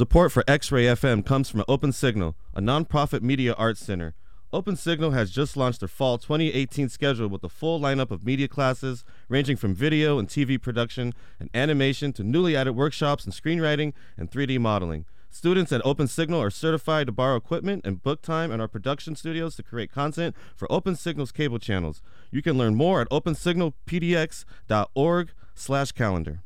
Support for X Ray FM comes from Open Signal, a nonprofit media arts center. Open Signal has just launched their fall 2018 schedule with a full lineup of media classes ranging from video and TV production and animation to newly added workshops in screenwriting and 3D modeling. Students at Open Signal are certified to borrow equipment and book time in our production studios to create content for Open Signal's cable channels. You can learn more at opensignalpdx.org/calendar.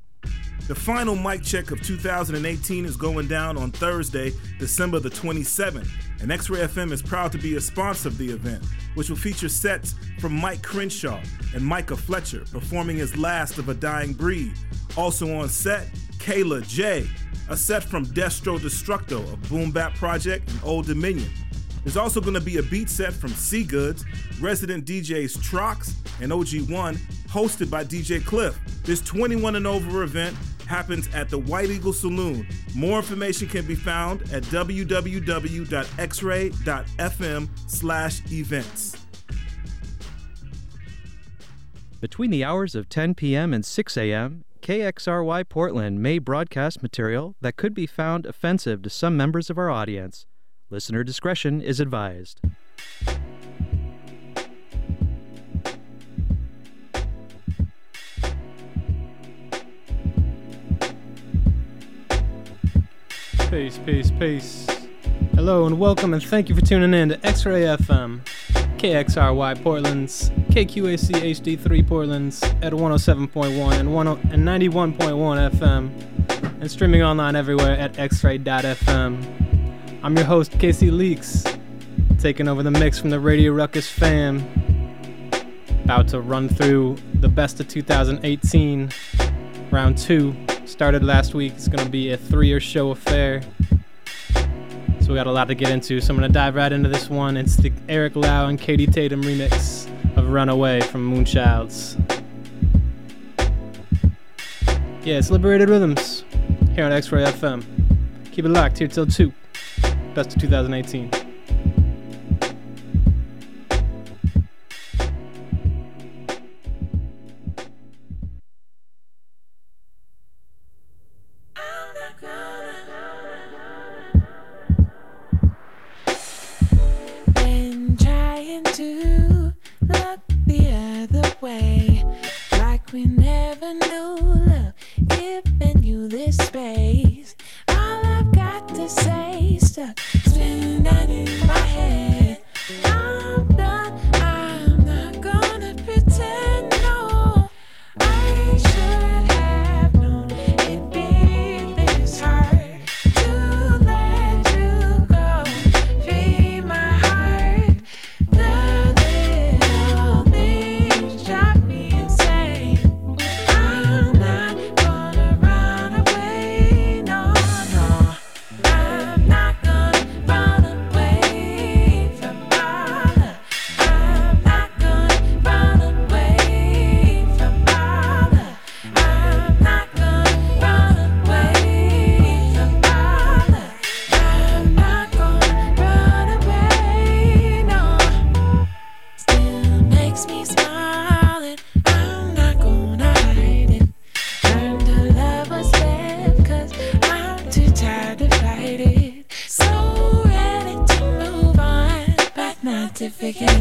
The final mic check of 2018 is going down on Thursday, December the 27th, and X Ray FM is proud to be a sponsor of the event, which will feature sets from Mike Crenshaw and Micah Fletcher performing his Last of a Dying Breed. Also on set, Kayla J, a set from Destro Destructo of Boom Bap Project and Old Dominion. There's also going to be a beat set from C Goods, resident DJs Trox, and OG1, hosted by DJ Cliff. This 21 and over event happens at the White Eagle Saloon. More information can be found at www.xray.fm slash events. Between the hours of 10 p.m. and 6 a.m., KXRY Portland may broadcast material that could be found offensive to some members of our audience. Listener discretion is advised. Peace, peace, peace. Hello and welcome and thank you for tuning in to X-Ray FM, KXRY Portland's, KQAC HD3 Portland's at 107.1 and, 10 and 91.1 FM, and streaming online everywhere at xray.fm. I'm your host, Casey Leaks, taking over the mix from the Radio Ruckus fam. About to run through the best of 2018, round two. Started last week. It's going to be a three year show affair. So we got a lot to get into. So I'm going to dive right into this one. It's the Eric Lau and Kaidi Tatham remix of Runaway from Moonchild's. Yeah, it's Liberated Rhythms here on X Ray FM. Keep it locked here till 2. Best of 2018. But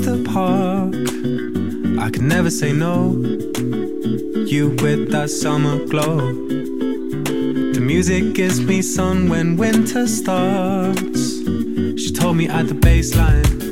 the park I can never say no. You with that summer glow. The music gives me sun when winter starts. She told me at the baseline.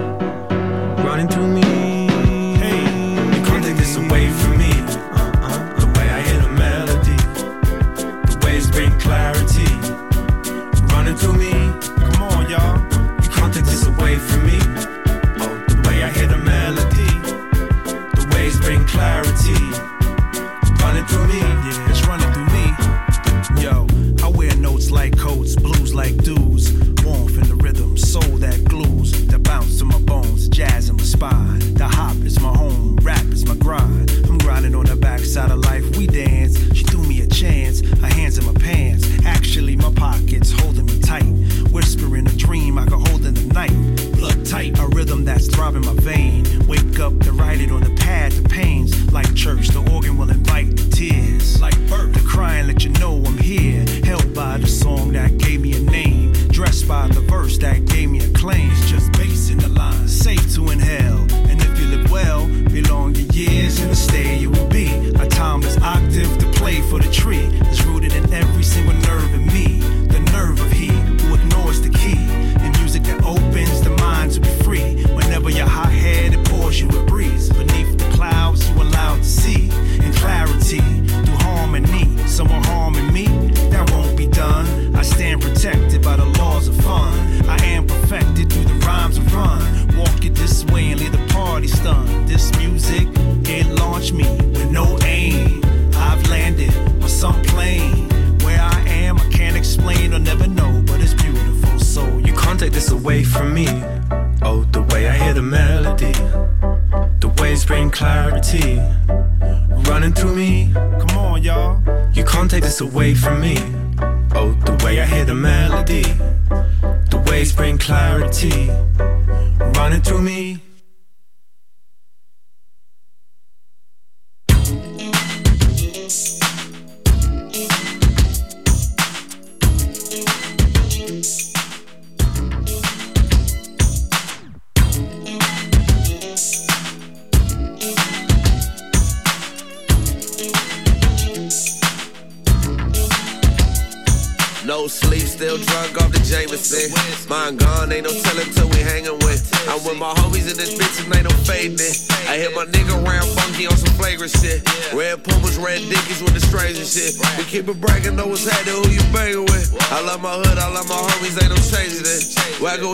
love my hood, I love my homies, ain't no changing it.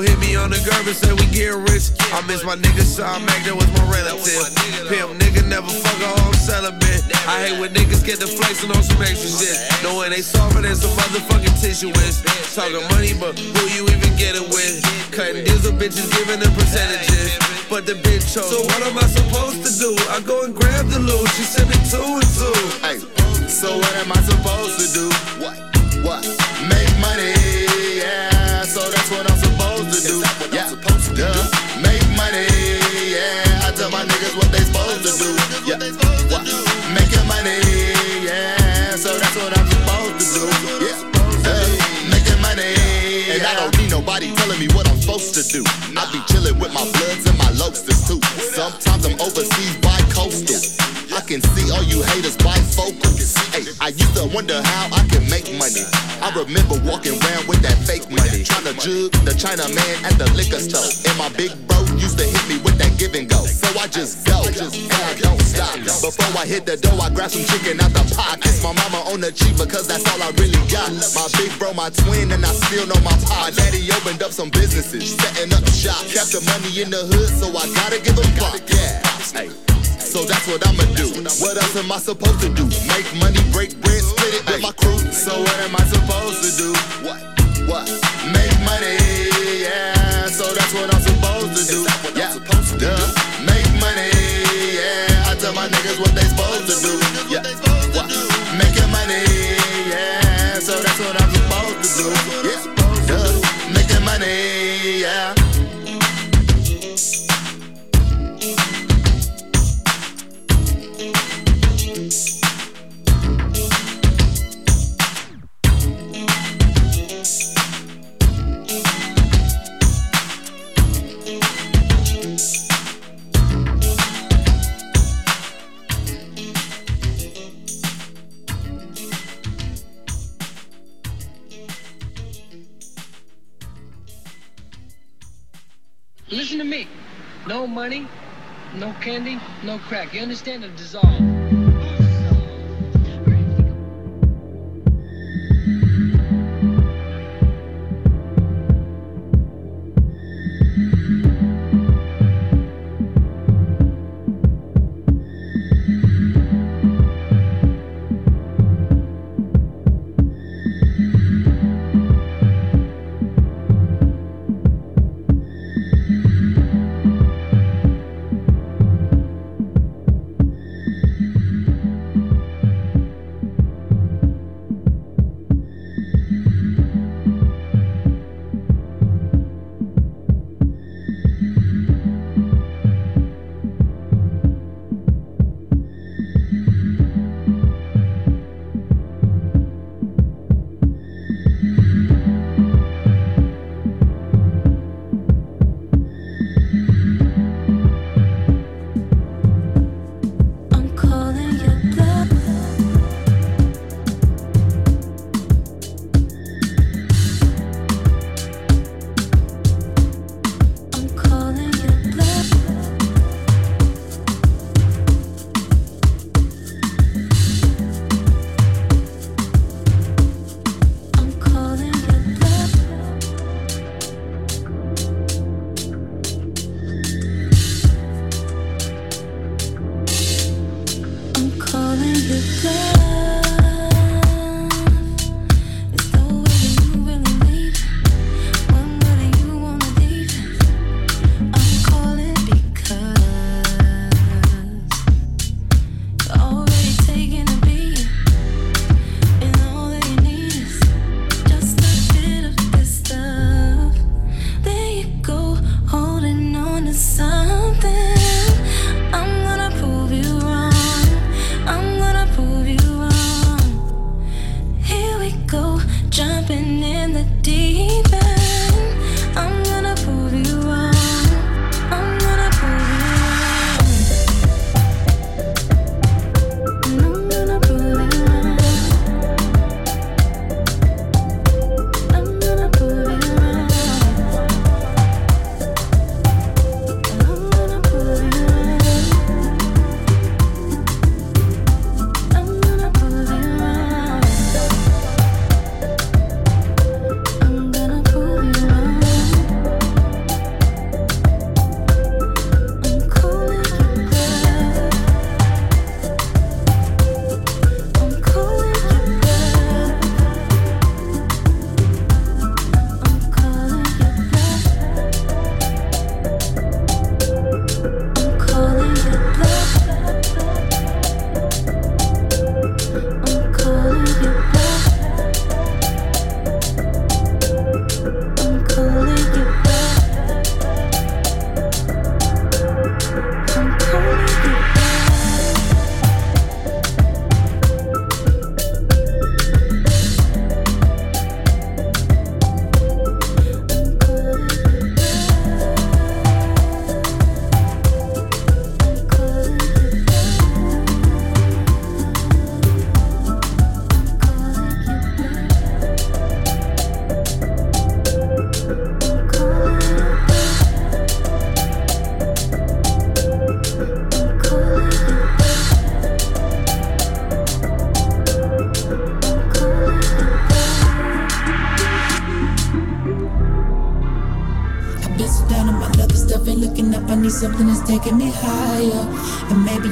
Hit me on the curb and say we get rich. I miss my nigga Sean Mac, that was my relative. Pimp nigga never fuck a home celibate. I hate when niggas get the flex and on some extra shit. Knowing they softer than some motherfucking tissue is. Talking money, but who you even get it with? Cutting deals with bitches, giving them percentages. But the bitch chose. So what am I supposed to do? I go and grab the loot, she sent me two and two. Hey, so what am I supposed to do? What? What? Make money, yeah. So that's what I'm supposed to do. Yeah, duh. Make money, yeah. I tell my niggas what they supposed to do. Yeah, what? Making money, yeah. So that's what I'm supposed to do. Yeah. Making money, and I don't need nobody telling me what I'm supposed to do. I be chilling with my bloods and my lobsters too. Sometimes I'm overseas by coastal. I can see all you haters bifocal. Hey, I used to wonder how I can make money. I remember walking around with that fake money, trying to jug the China man at the liquor store. And my big bro used to hit me with that give and go. So I just go, and I don't stop. Before I hit the door, I grab some chicken out the pockets. My mama on the cheap because that's all I really got. My big bro, my twin, and I still know my pop. Daddy opened up some businesses, setting up shop. Kept the money in the hood, so I gotta give him pop. Yeah. So that's what I'ma do. What else am I supposed to do? Make money, break bread, split it with my crew. So what am I supposed to do? What? What? Make money, yeah. So that's what I'm supposed to do. Yeah, duh. Make money, yeah. I tell my niggas what they supposed to do. Yeah, what? Making money, yeah. So that's what I'm supposed to do. Yeah, duh. Making money, yeah. Listen to me. No money, no candy, no crack. You understand? It dissolve.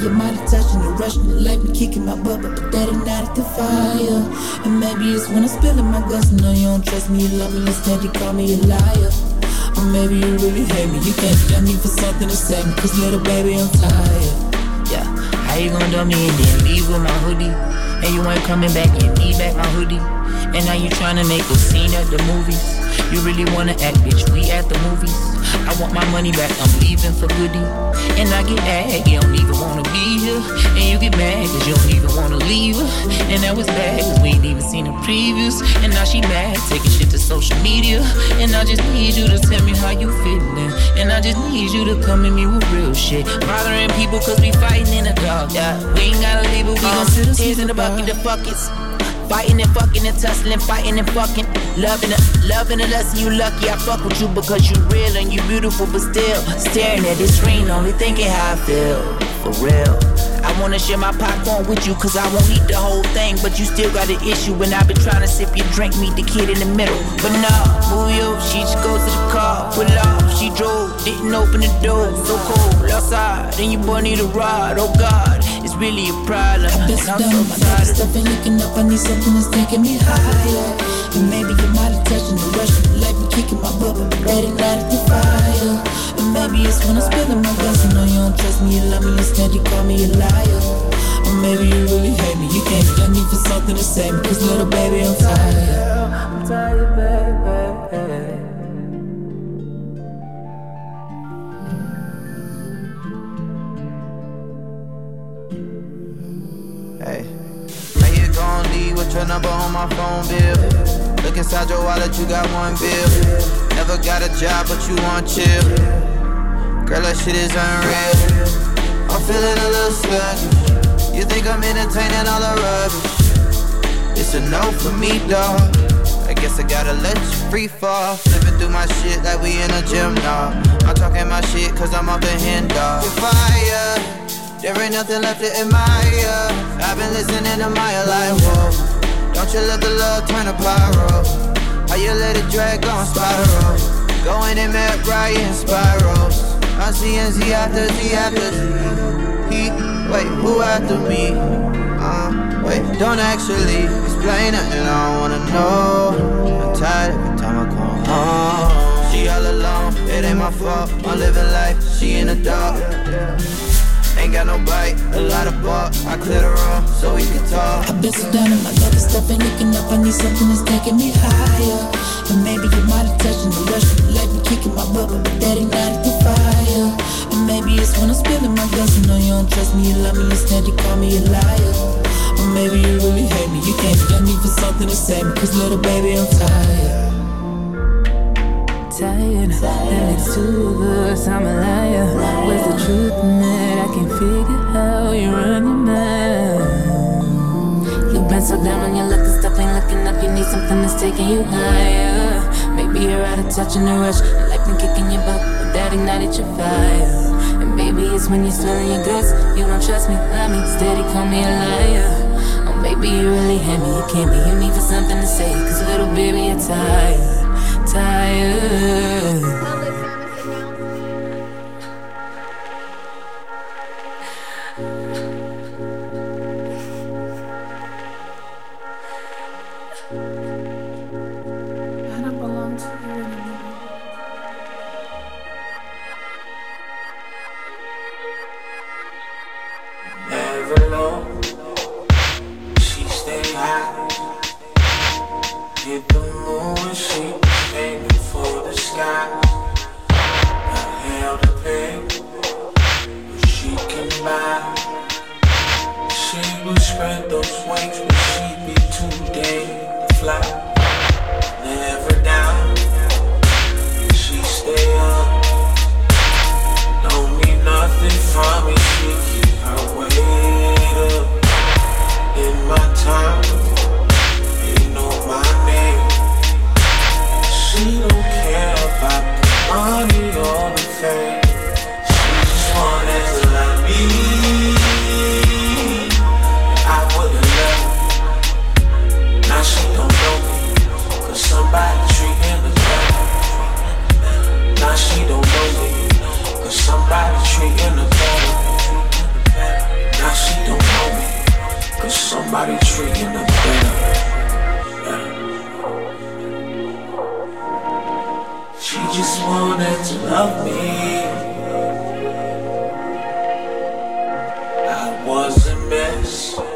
And maybe you might have touched and rushing it like me kicking my butt, but put that ain't not the fire. And maybe it's when I'm spilling my guts, and know you don't trust me, you love me, instead you call me a liar. Or maybe you really hate me, you can't judge me for something to say me, cause little baby, I'm tired. Yeah, how you gonna dump me and then leave with my hoodie? And you ain't coming back and need back my hoodie. And now you tryna make a scene at the movies. You really wanna act, bitch, we at the movies. I want my money back, I'm leaving for goodie. And I get mad, you don't even wanna be here. And you get mad, cause you don't even wanna leave her. And that was bad, cause we ain't even seen the previews. And now she mad, taking shit to social media. And I just need you to tell me how you feeling. And I just need you to come at me with real shit. Bothering people cause we fighting in the dark. Yeah, we ain't gotta leave, but we gon' uh, sit the tears in the bucket, the buckets. Fighting and fucking and tussling, fighting and fucking. Loving it, loving it, lesson you lucky. I fuck with you because you real and you beautiful, but still staring at this screen, only thinking how I feel. For real. I wanna share my popcorn with you, cause I won't eat the whole thing, but you still got an issue. And I've been trying to sip your drink, meet the kid in the middle. But nah, move you, she just goes to the car, pull off, she drove, didn't open the door. So cold outside, and you boy need a ride, oh God. It's really a problem. I've been and so my tired other of stuff and looking up. I need something that's taking me higher. And maybe you might have touched and rushing it like me kicking my butt, but that ain't not the fire. And maybe it's when I'm spilling my guts. You know you don't trust me, you love me instead you call me a liar. Or maybe you really hate me. You can't judge me for something to say because little baby I'm tired. I'm tired, baby. Your number on my phone bill? Look inside your wallet, you got one bill. Never got a job, but you want chill. Girl, that shit is unreal. I'm feeling a little sluggish. You think I'm entertaining all the rubbish? It's a no for me, dawg. I guess I gotta let you free fall. Flipping through my shit like we in a gym now. I'm talking my shit cause I'm off the hand, dog. Fire. There ain't nothing left to admire. I've been listening to Maya like, whoa. Don't you let the love turn to pyro. How you let it drag on spiral. Going in mad Brian spirals. I'm seeing Z after Z after Z. He, wait, who after me? Uh, wait, don't actually explain it, and I don't wanna know. I'm tired every time I come home. She all alone, it ain't my fault. I'm living life, she in the dark. Ain't got no bite, a lot of bark. I cleared her off so we can talk. I've been so down in my other stuff and looking up. I need something that's taking me higher. And maybe you might have touched and rushing it like me kicking my butt, but that ain't not the fire. And maybe it's when I'm spilling my guts. You know you don't trust me, you love me instead you call me a liar. Or maybe you really hate me. You can't judge me for something to say because little baby I'm tired. Tired. That makes two of us, I'm a liar. Where's the truth in that? I can figure how you run your mouth. You've been so down on your luck, the stuff ain't looking up. You need something that's taking you higher. Maybe you're out of touch in a rush. and Life been kicking your butt, but that ignited your fire. And maybe it's when you're spilling your guts. You don't trust me, lie me, steady call me a liar. Oh, maybe you really hate me, you can't be. You need for something to say, cause little baby, you're tired tired. Sense,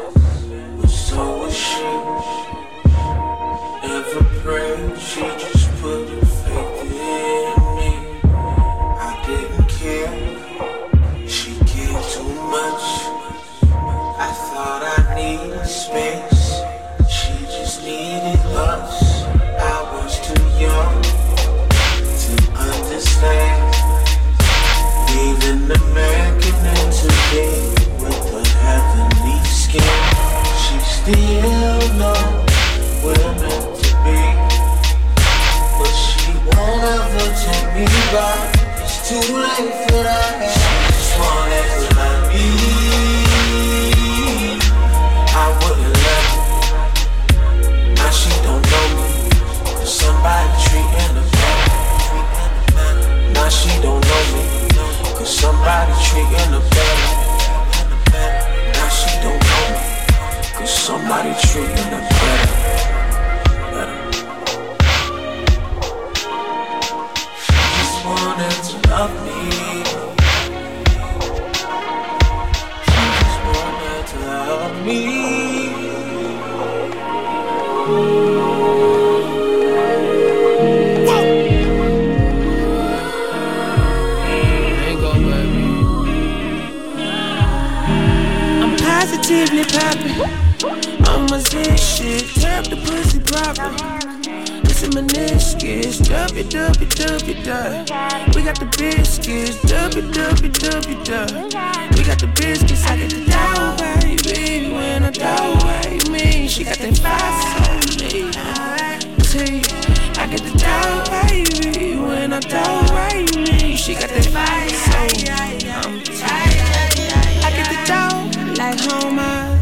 I get the dough, baby. When I right me, she got that on me. I'm T. I get the dough like Homer.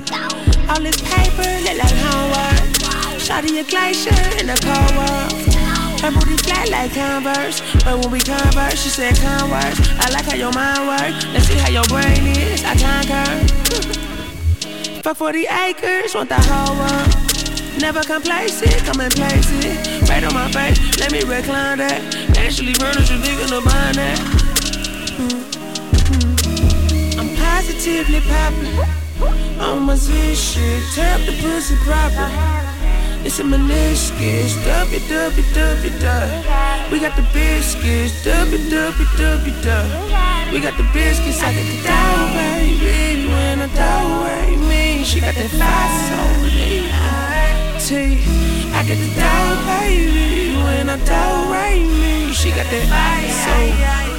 All this paper look like homework. Shotty a glacier in the cold world. Her booty flat like Converse. But when we converse, she said converse. I like how your mind works. Let's see how your brain is. I conquer. Fuck 40 acres, want the whole world. Never complacent, come and place it. Right on my face, let me recline that. Actually, furniture thinking of buying that. Mm-hmm. I'm positively popping. On my Z shit, tap the pussy proper. It's a meniscus, W W W dub. We got the biscuits, W W W dub. We got the biscuits, I get the dough, baby. When I dough, me, she got that on me. T, I get the dough, baby. When I dough, right me, she got that fast on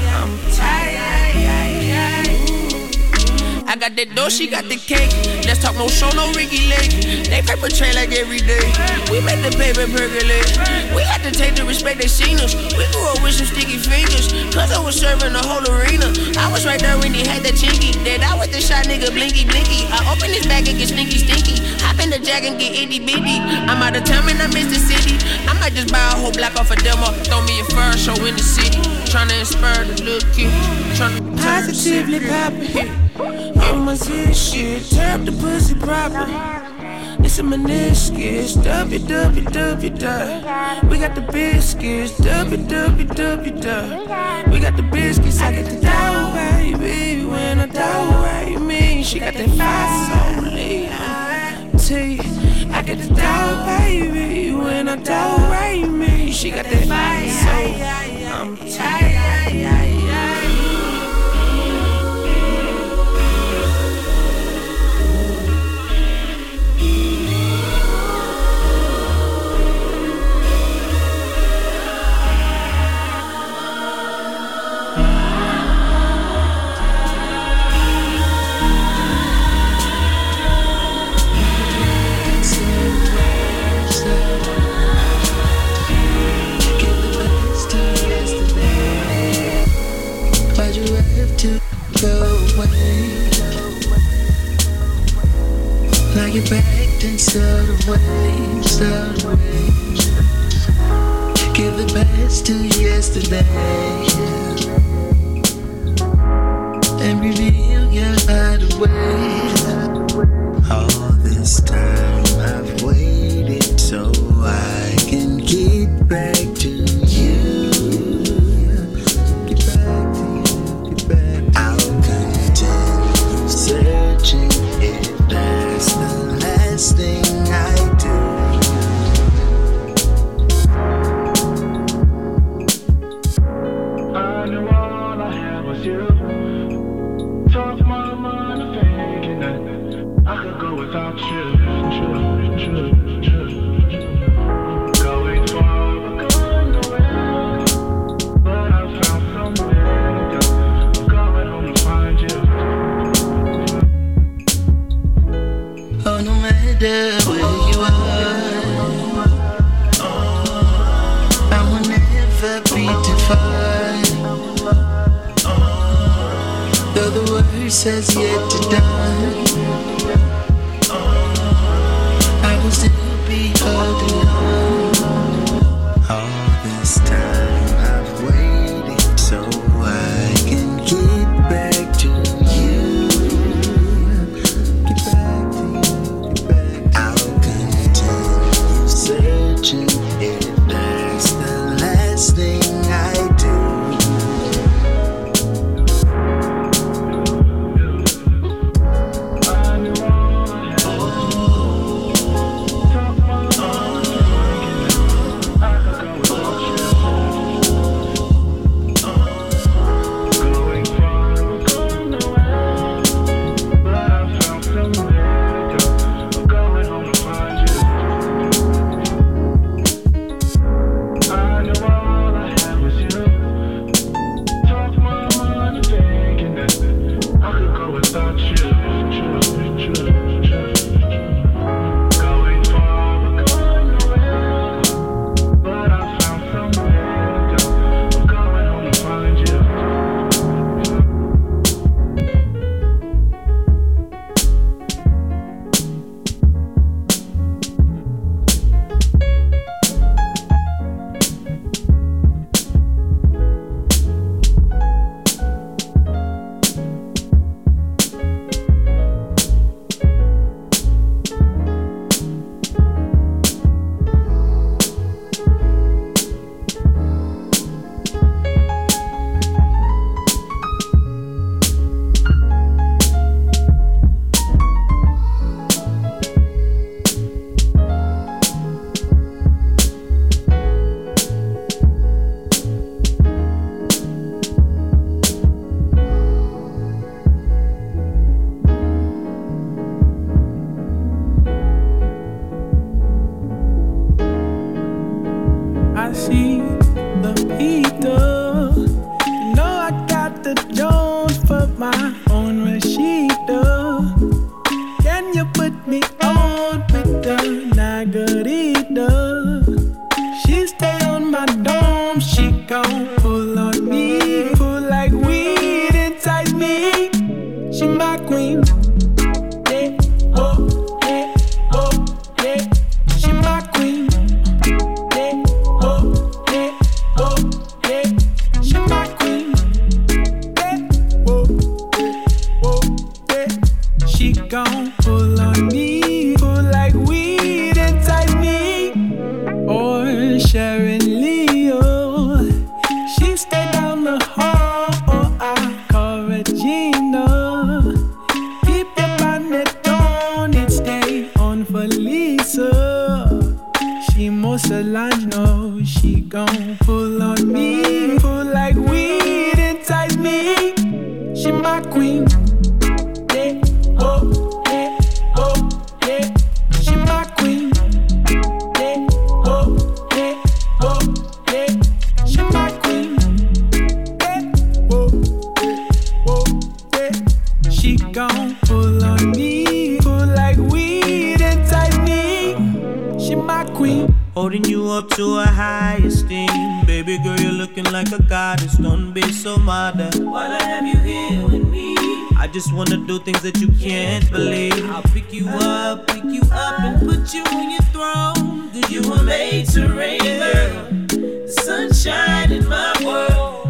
I got that dough, she got the cake. Let's talk no show, no Ricki Lake. They paper trail like every day. We make the paper percolate. We had to take the respect they seen us. We grew up with some sticky fingers. Cause I was serving the whole arena. I was right there when he had that chinky. Then I with the shot nigga blinky blinky. I open his bag and get stinky stinky. Hop in the jag and get itty bitty. I'm out of town and I miss the city. I might just buy a whole block off a demo. Throw me a fur show in the city. Tryna inspire the little kid. Tryna Positively poppin'. On my Z shit, tap the pussy proper. It's a meniscus, W W W dub. We got the biscuits, W W W dub. We got the biscuits, I get the dough, baby. When I dough, right me, she got that fast. T, I get the dough, baby. When I dough, right me, she got that fast. I'm tired. You backed. Give the best to yesterday and reveal your hideaway. All this time be defined. Though uh, the says yet to die, uh, I will still be holding esteem. Baby girl, you're looking like a goddess. Don't be so mad. While I have you here with me, I just wanna do things that you can't believe. I'll pick you up, pick you up, and put you on your throne. Cause you were made to reign, girl. The sunshine in my world.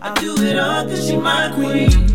I do it all cause you're my queen.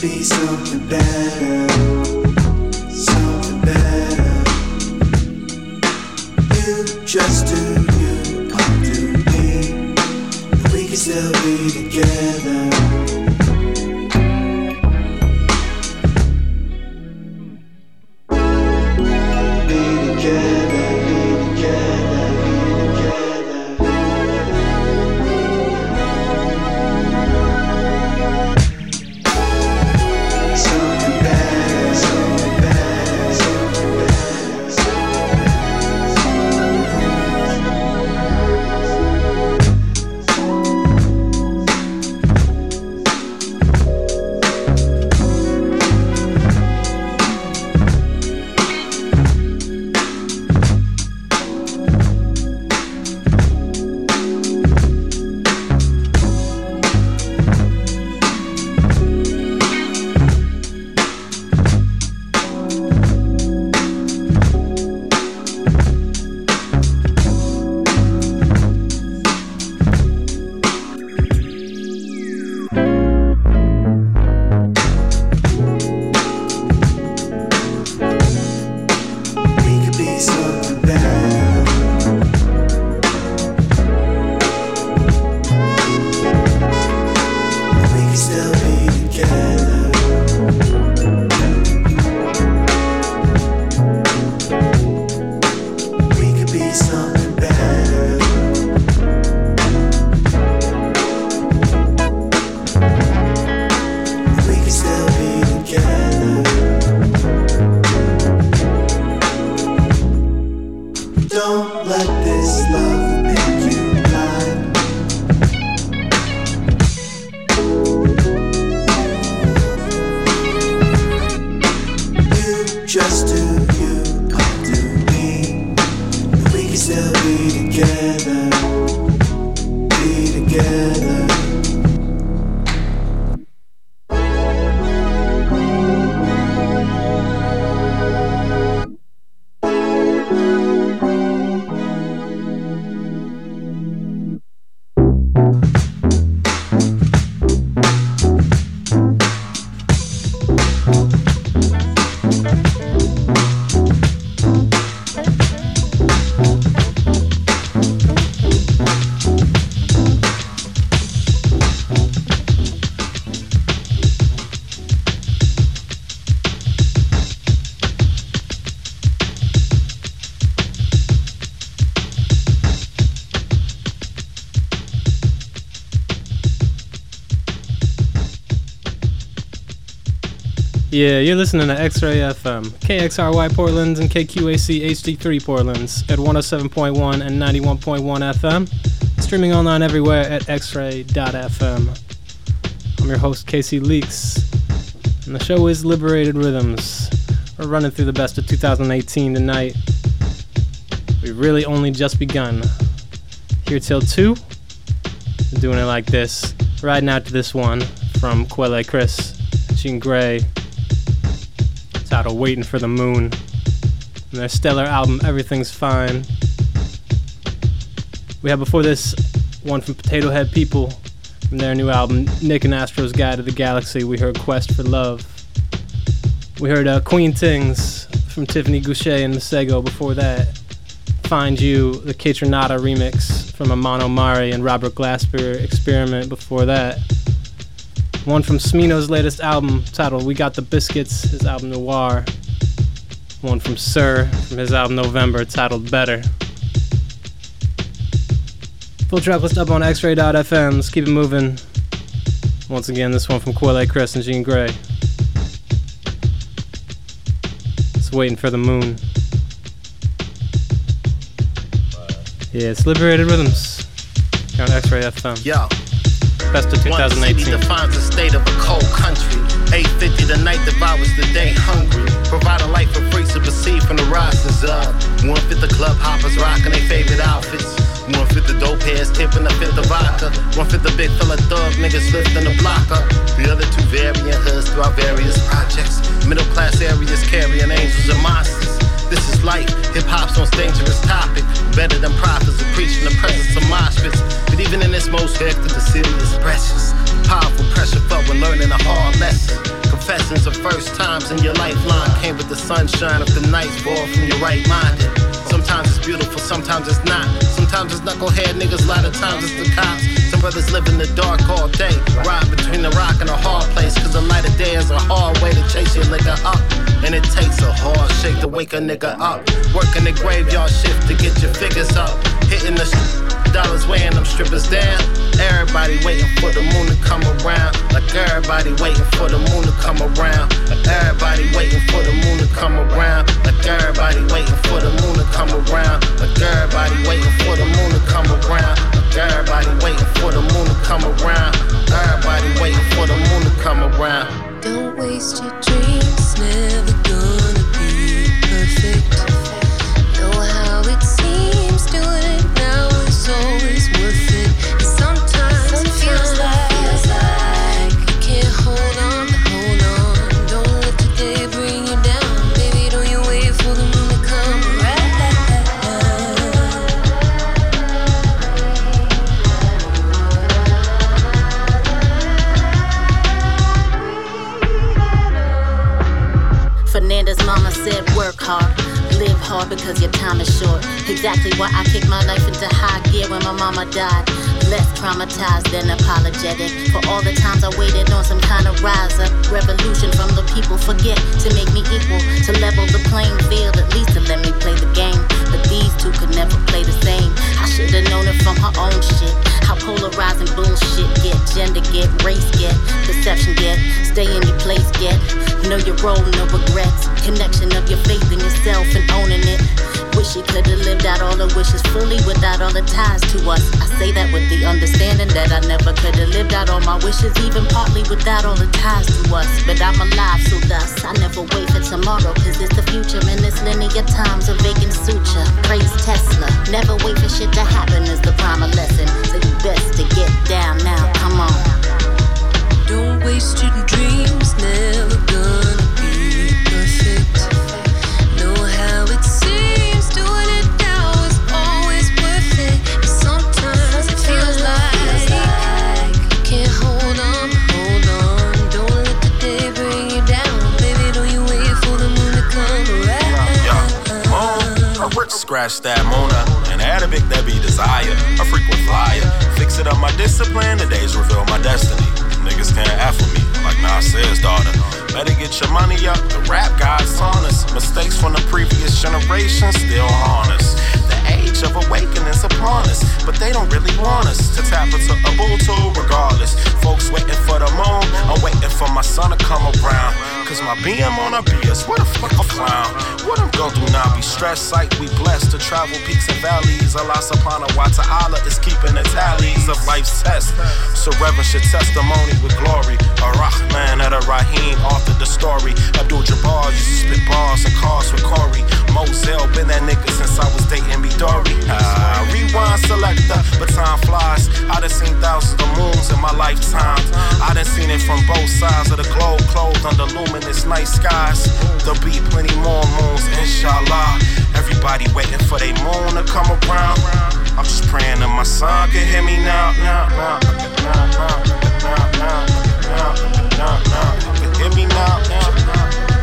Be something better, this love Yeah, you're listening to X-Ray FM, KXRY Portland's and KQAC HD3 Portland's at 107.1 and 91.1 FM, streaming online everywhere at xray.fm. I'm your host, Casey Leaks, and the show is Liberated Rhythms. We're running through the best of 2018 tonight. We've really only just begun. Here till 2, doing it like this, riding out to this one from Quelle Chris, Jean Grae, titled Waiting for the Moon. And their stellar album Everything's Fine. We had before this one from Potatohead People from their new album Nick and Astro's Guide to the Galaxy. We heard Quest for Love. We heard uh, Queen Tings from Tiffany Gouché and Masego before that. Find You, the KAYTRANADA remix from Iman Omari and Robert Glasper Experiment before that. One from Smino's latest album titled We Got the Biscuits, his album Noir. One from SiR from his album November titled Better. Full track list up on xray.fm. Let's keep it moving. Once again, this one from Quelle Chris and Jean Grae. It's waiting for the moon. Yeah, it's Liberated Rhythms. Here on X-Ray FM. Yo. Best of One 2018. city defines the state of a cold country. 850 the night devours the day hungry. Provide a light for free to perceive from the risers up. One fit the club hoppers rocking their favorite outfits. One fit the dope heads, tipping the fifth the vodka. One fit the big fella thug, niggas lifting the block up. The other two variant hoods throughout various projects. Middle class areas carrying angels and monsters. This is life, hip hop's most dangerous topic. Better than prophets of preaching the presence of mosh pits. But even in this most hectic, the city is precious. Powerful pressure felt when learning a hard lesson. Confessions of first times in your lifeline came with the sunshine of the nights fall from your right minded. Sometimes it's beautiful, sometimes it's not. Sometimes it's knucklehead niggas, a lot of times it's the cops. Some brothers live in the dark all day, ride between the rock and a hard place. Cause the light of day is a hard way to chase your liquor up. And it takes a hard shake to wake a nigga up. Working the graveyard shift to get your figures up. Hitting the sh- dollars weighing them strippers down. Everybody waiting for the moon to come around. Like everybody waiting for the moon to come around. Like everybody waiting for the moon to come around. Like everybody waiting for the moon to come around. Like everybody waiting for scratch that Mona. An Arabic that be desire, a frequent flyer. Fix it up my discipline, the days reveal my destiny. Niggas can't F with me, like Nas says, daughter. Better get your money up, the rap god's on us. Mistakes from the previous generation still haunt us. The age of awakening's upon us, but they don't really want us to tap into Ubuntu regardless. Folks waiting for the moon, I'm waiting for my son to come around. Cause my BM on a BS, what a fuck a clown. What I'm gonna do now? Be stressed, like we blessed to travel peaks and valleys. Allah subhanahu wa ta'ala is keeping the tallies of life's test. So reverence your testimony with glory. Ar-Rahman at Rahim authored the story. Abdul Jabbar used to spit bars and cars with Corey. Moselle been that nigga since I was dating me Dory. Ah, rewind selector, but time flies. I done seen thousands of moons in my lifetime. I done seen it from both sides of the globe, clothed under luminous night skies. There'll be plenty more moons, inshallah. Everybody waiting for their moon to come around. I'm just praying that my son can hear me now, now, now, now, now, now, now, now, now, now. Can hear me now, now, now. Don't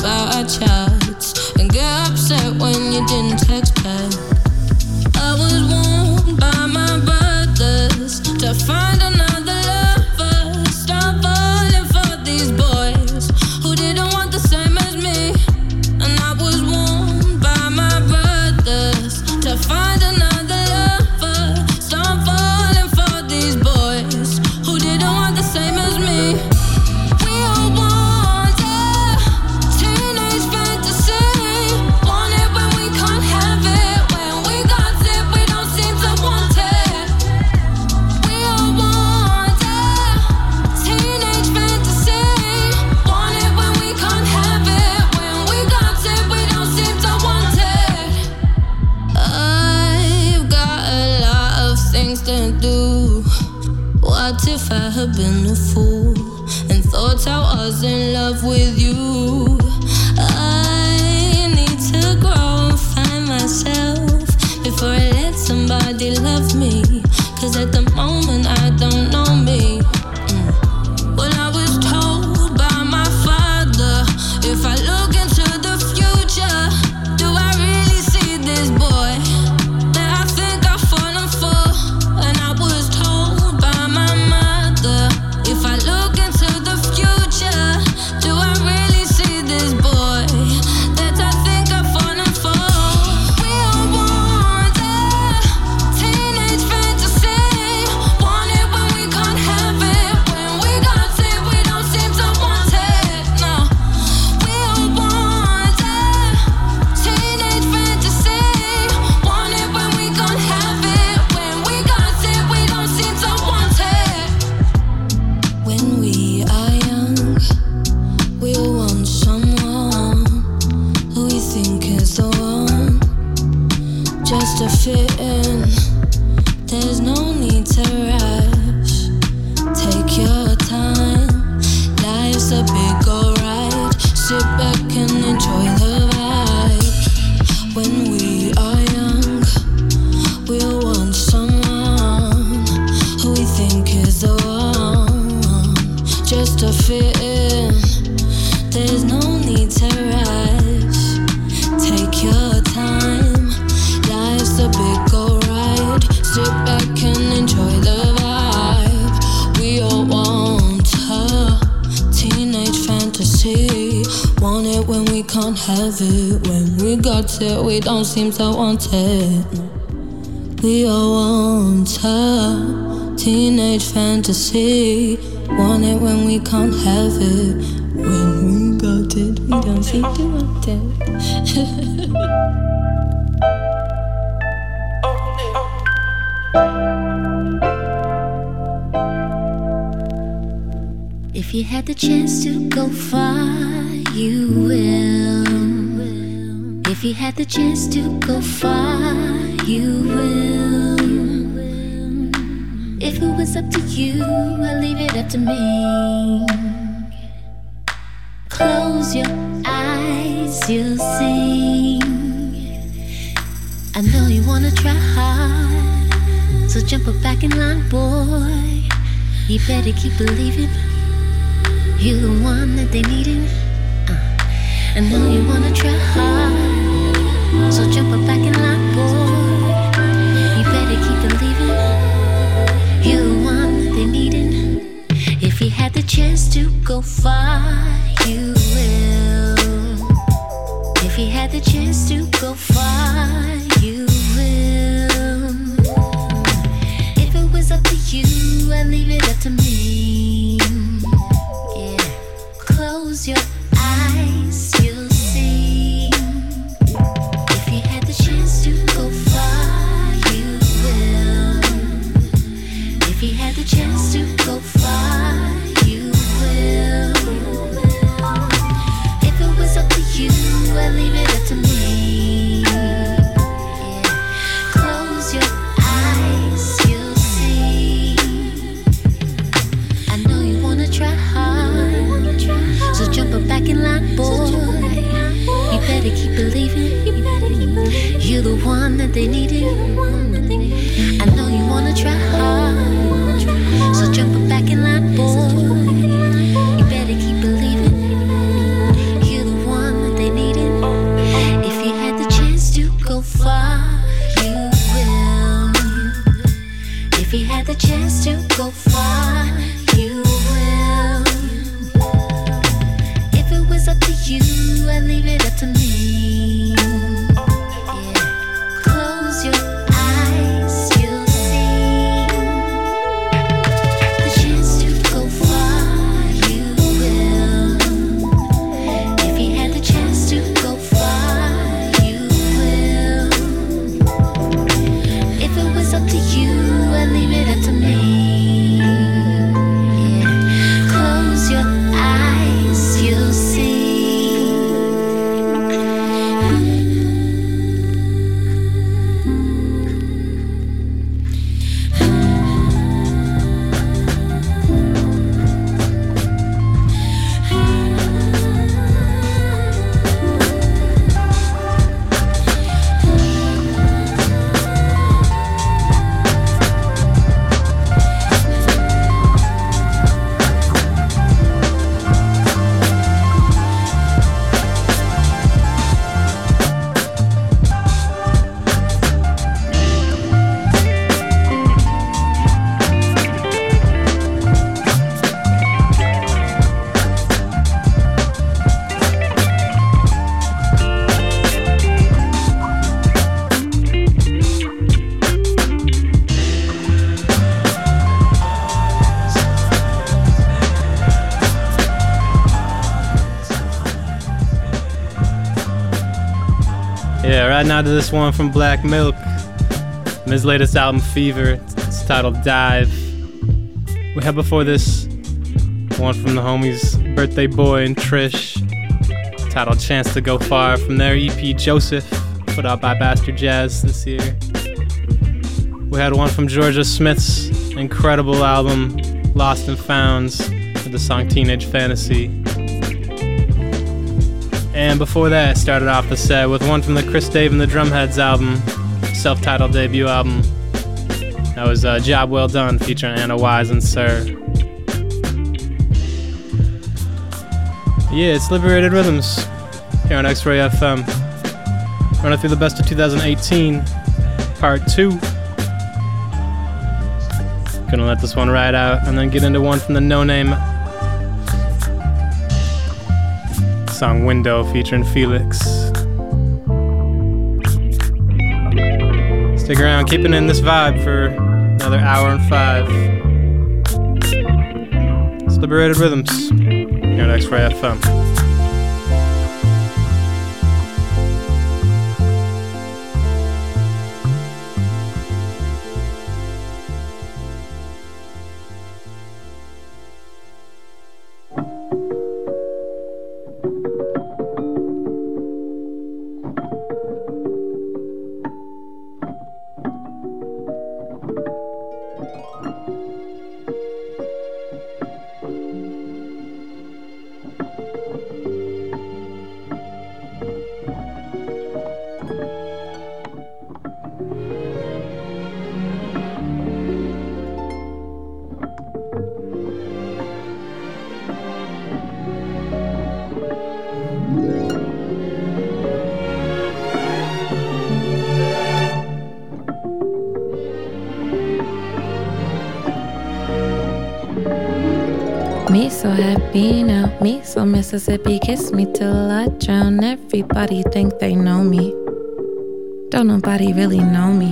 about our child. we all want a teenage fantasy. Want it when we can't have it. When we got it, we oh, don't seem to want it. Oh, oh. If you had the chance to go far, you will. If you had the chance to go far, you will. If it was up to you, I leave it up to me. Close your eyes, you'll see. I know you wanna try hard, so jump up back in line, boy. You better keep believing you're the one that they needed. Uh, I know you wanna try. Now to this one from Black Milk. From his latest album, Fever. It's titled Dive. We had before this one from the homies Birthday Boy and Trish, titled Chance to Go Far from their EP Joseph, put out by Bastard Jazz this year. We had one from Jorja Smith's incredible album Lost and Founds with the song Teenage Fantasy. And before that, I started off the set with one from the Chris Dave and the Drumhedz album, self titled debut album. That was uh, Job Well Done featuring Anna Wise and SiR. Yeah, it's Liberated Rhythms here on X Ray FM. Running through the best of 2018, part two. Gonna let this one ride out and then get into one from the Noname song Window featuring Phoelix. Stick around, keeping in this vibe for another hour and five. It's Liberated Rhythms here at X Ray FM. Mississippi. Kiss me till I drown. Everybody think they know me. Don't nobody really know me.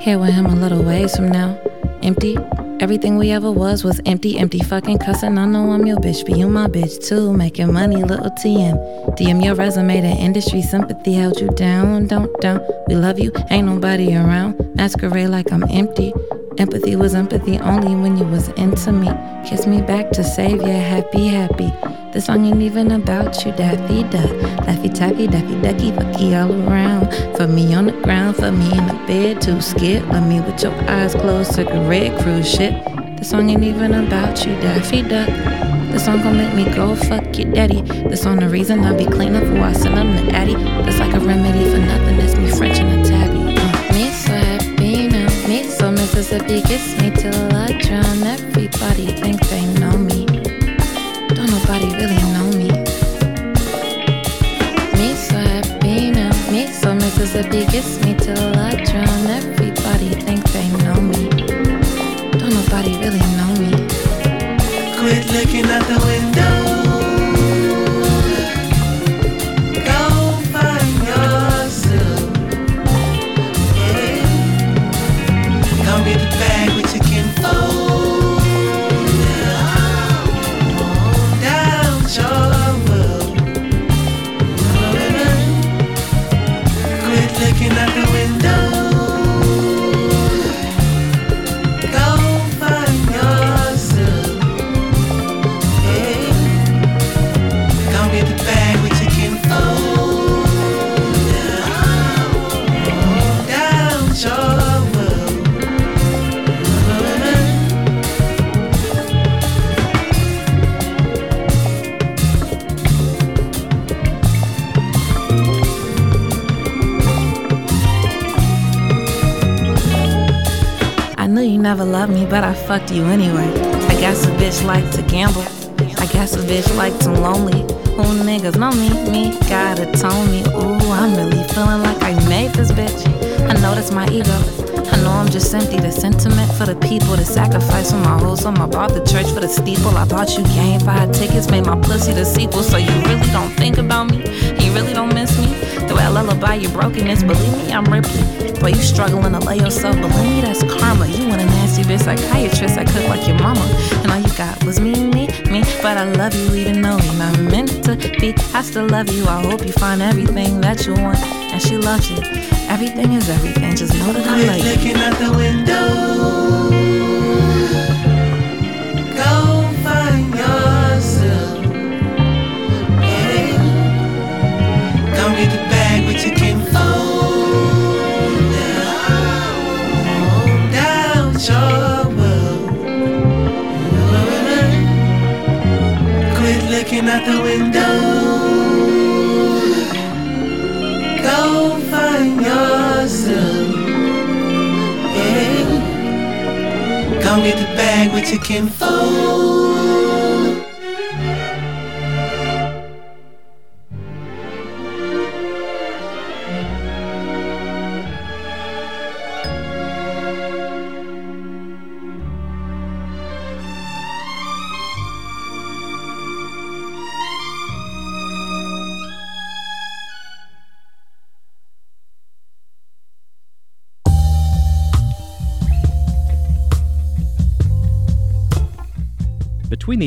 Here with him a little ways from now. Empty. Everything we ever was was empty, empty fucking cussing. I know I'm your bitch, but you my bitch too. Making money, little TM. DM your resume to industry sympathy held you down, don't down. We love you, ain't nobody around. Masquerade like I'm empty. Empathy was empathy only when you was into me. Kiss me back to save ya, happy, happy. The song ain't even about you, daffy duck. Laffy taffy, daffy ducky, fucky all around. For me on the ground, for me in the bed, too scared. Love me with your eyes closed, cigarette cruise ship. The song ain't even about you, daffy duck. The song gon' make me go fuck your daddy. The song the reason I be cleaning for I send him the addy. That's like a remedy for nothing, that's me French and a Cause if you kiss me till I drown, everybody thinks they know me. Don't nobody really know me. Me so happy now, me so Mississippi, kiss me till I drown, everybody thinks they know me. Don't nobody really know me. Quit looking out the window. Never loved me, but I fucked you anyway. I guess a bitch like to gamble. I guess a bitch like to lonely. Who niggas know me? Me gotta tell me. Ooh, I'm really feeling like I made this bitch. I know that's my ego. I know I'm just empty. The sentiment for the people, the sacrifice for my hoes. I bought the church for the steeple. I bought you game five tickets, made my pussy the sequel. So you really don't think about me? You really don't miss me? The way I lullaby your brokenness, believe me, I'm Ripley. Boy, you struggling to lay yourself, believe me, that's karma. You want a nasty bitch psychiatrist, I cook like your mama. And all you got was me, me, me. But I love you even though you're not meant to be. I still love you. I hope you find everything that you want. And she loves you. Everything is everything. Just know that I love you. looking out the window. Go find yourself. Get the bag kinfolk. Down, down your world. Quit looking out the window. Come get the bag with your kinfolk.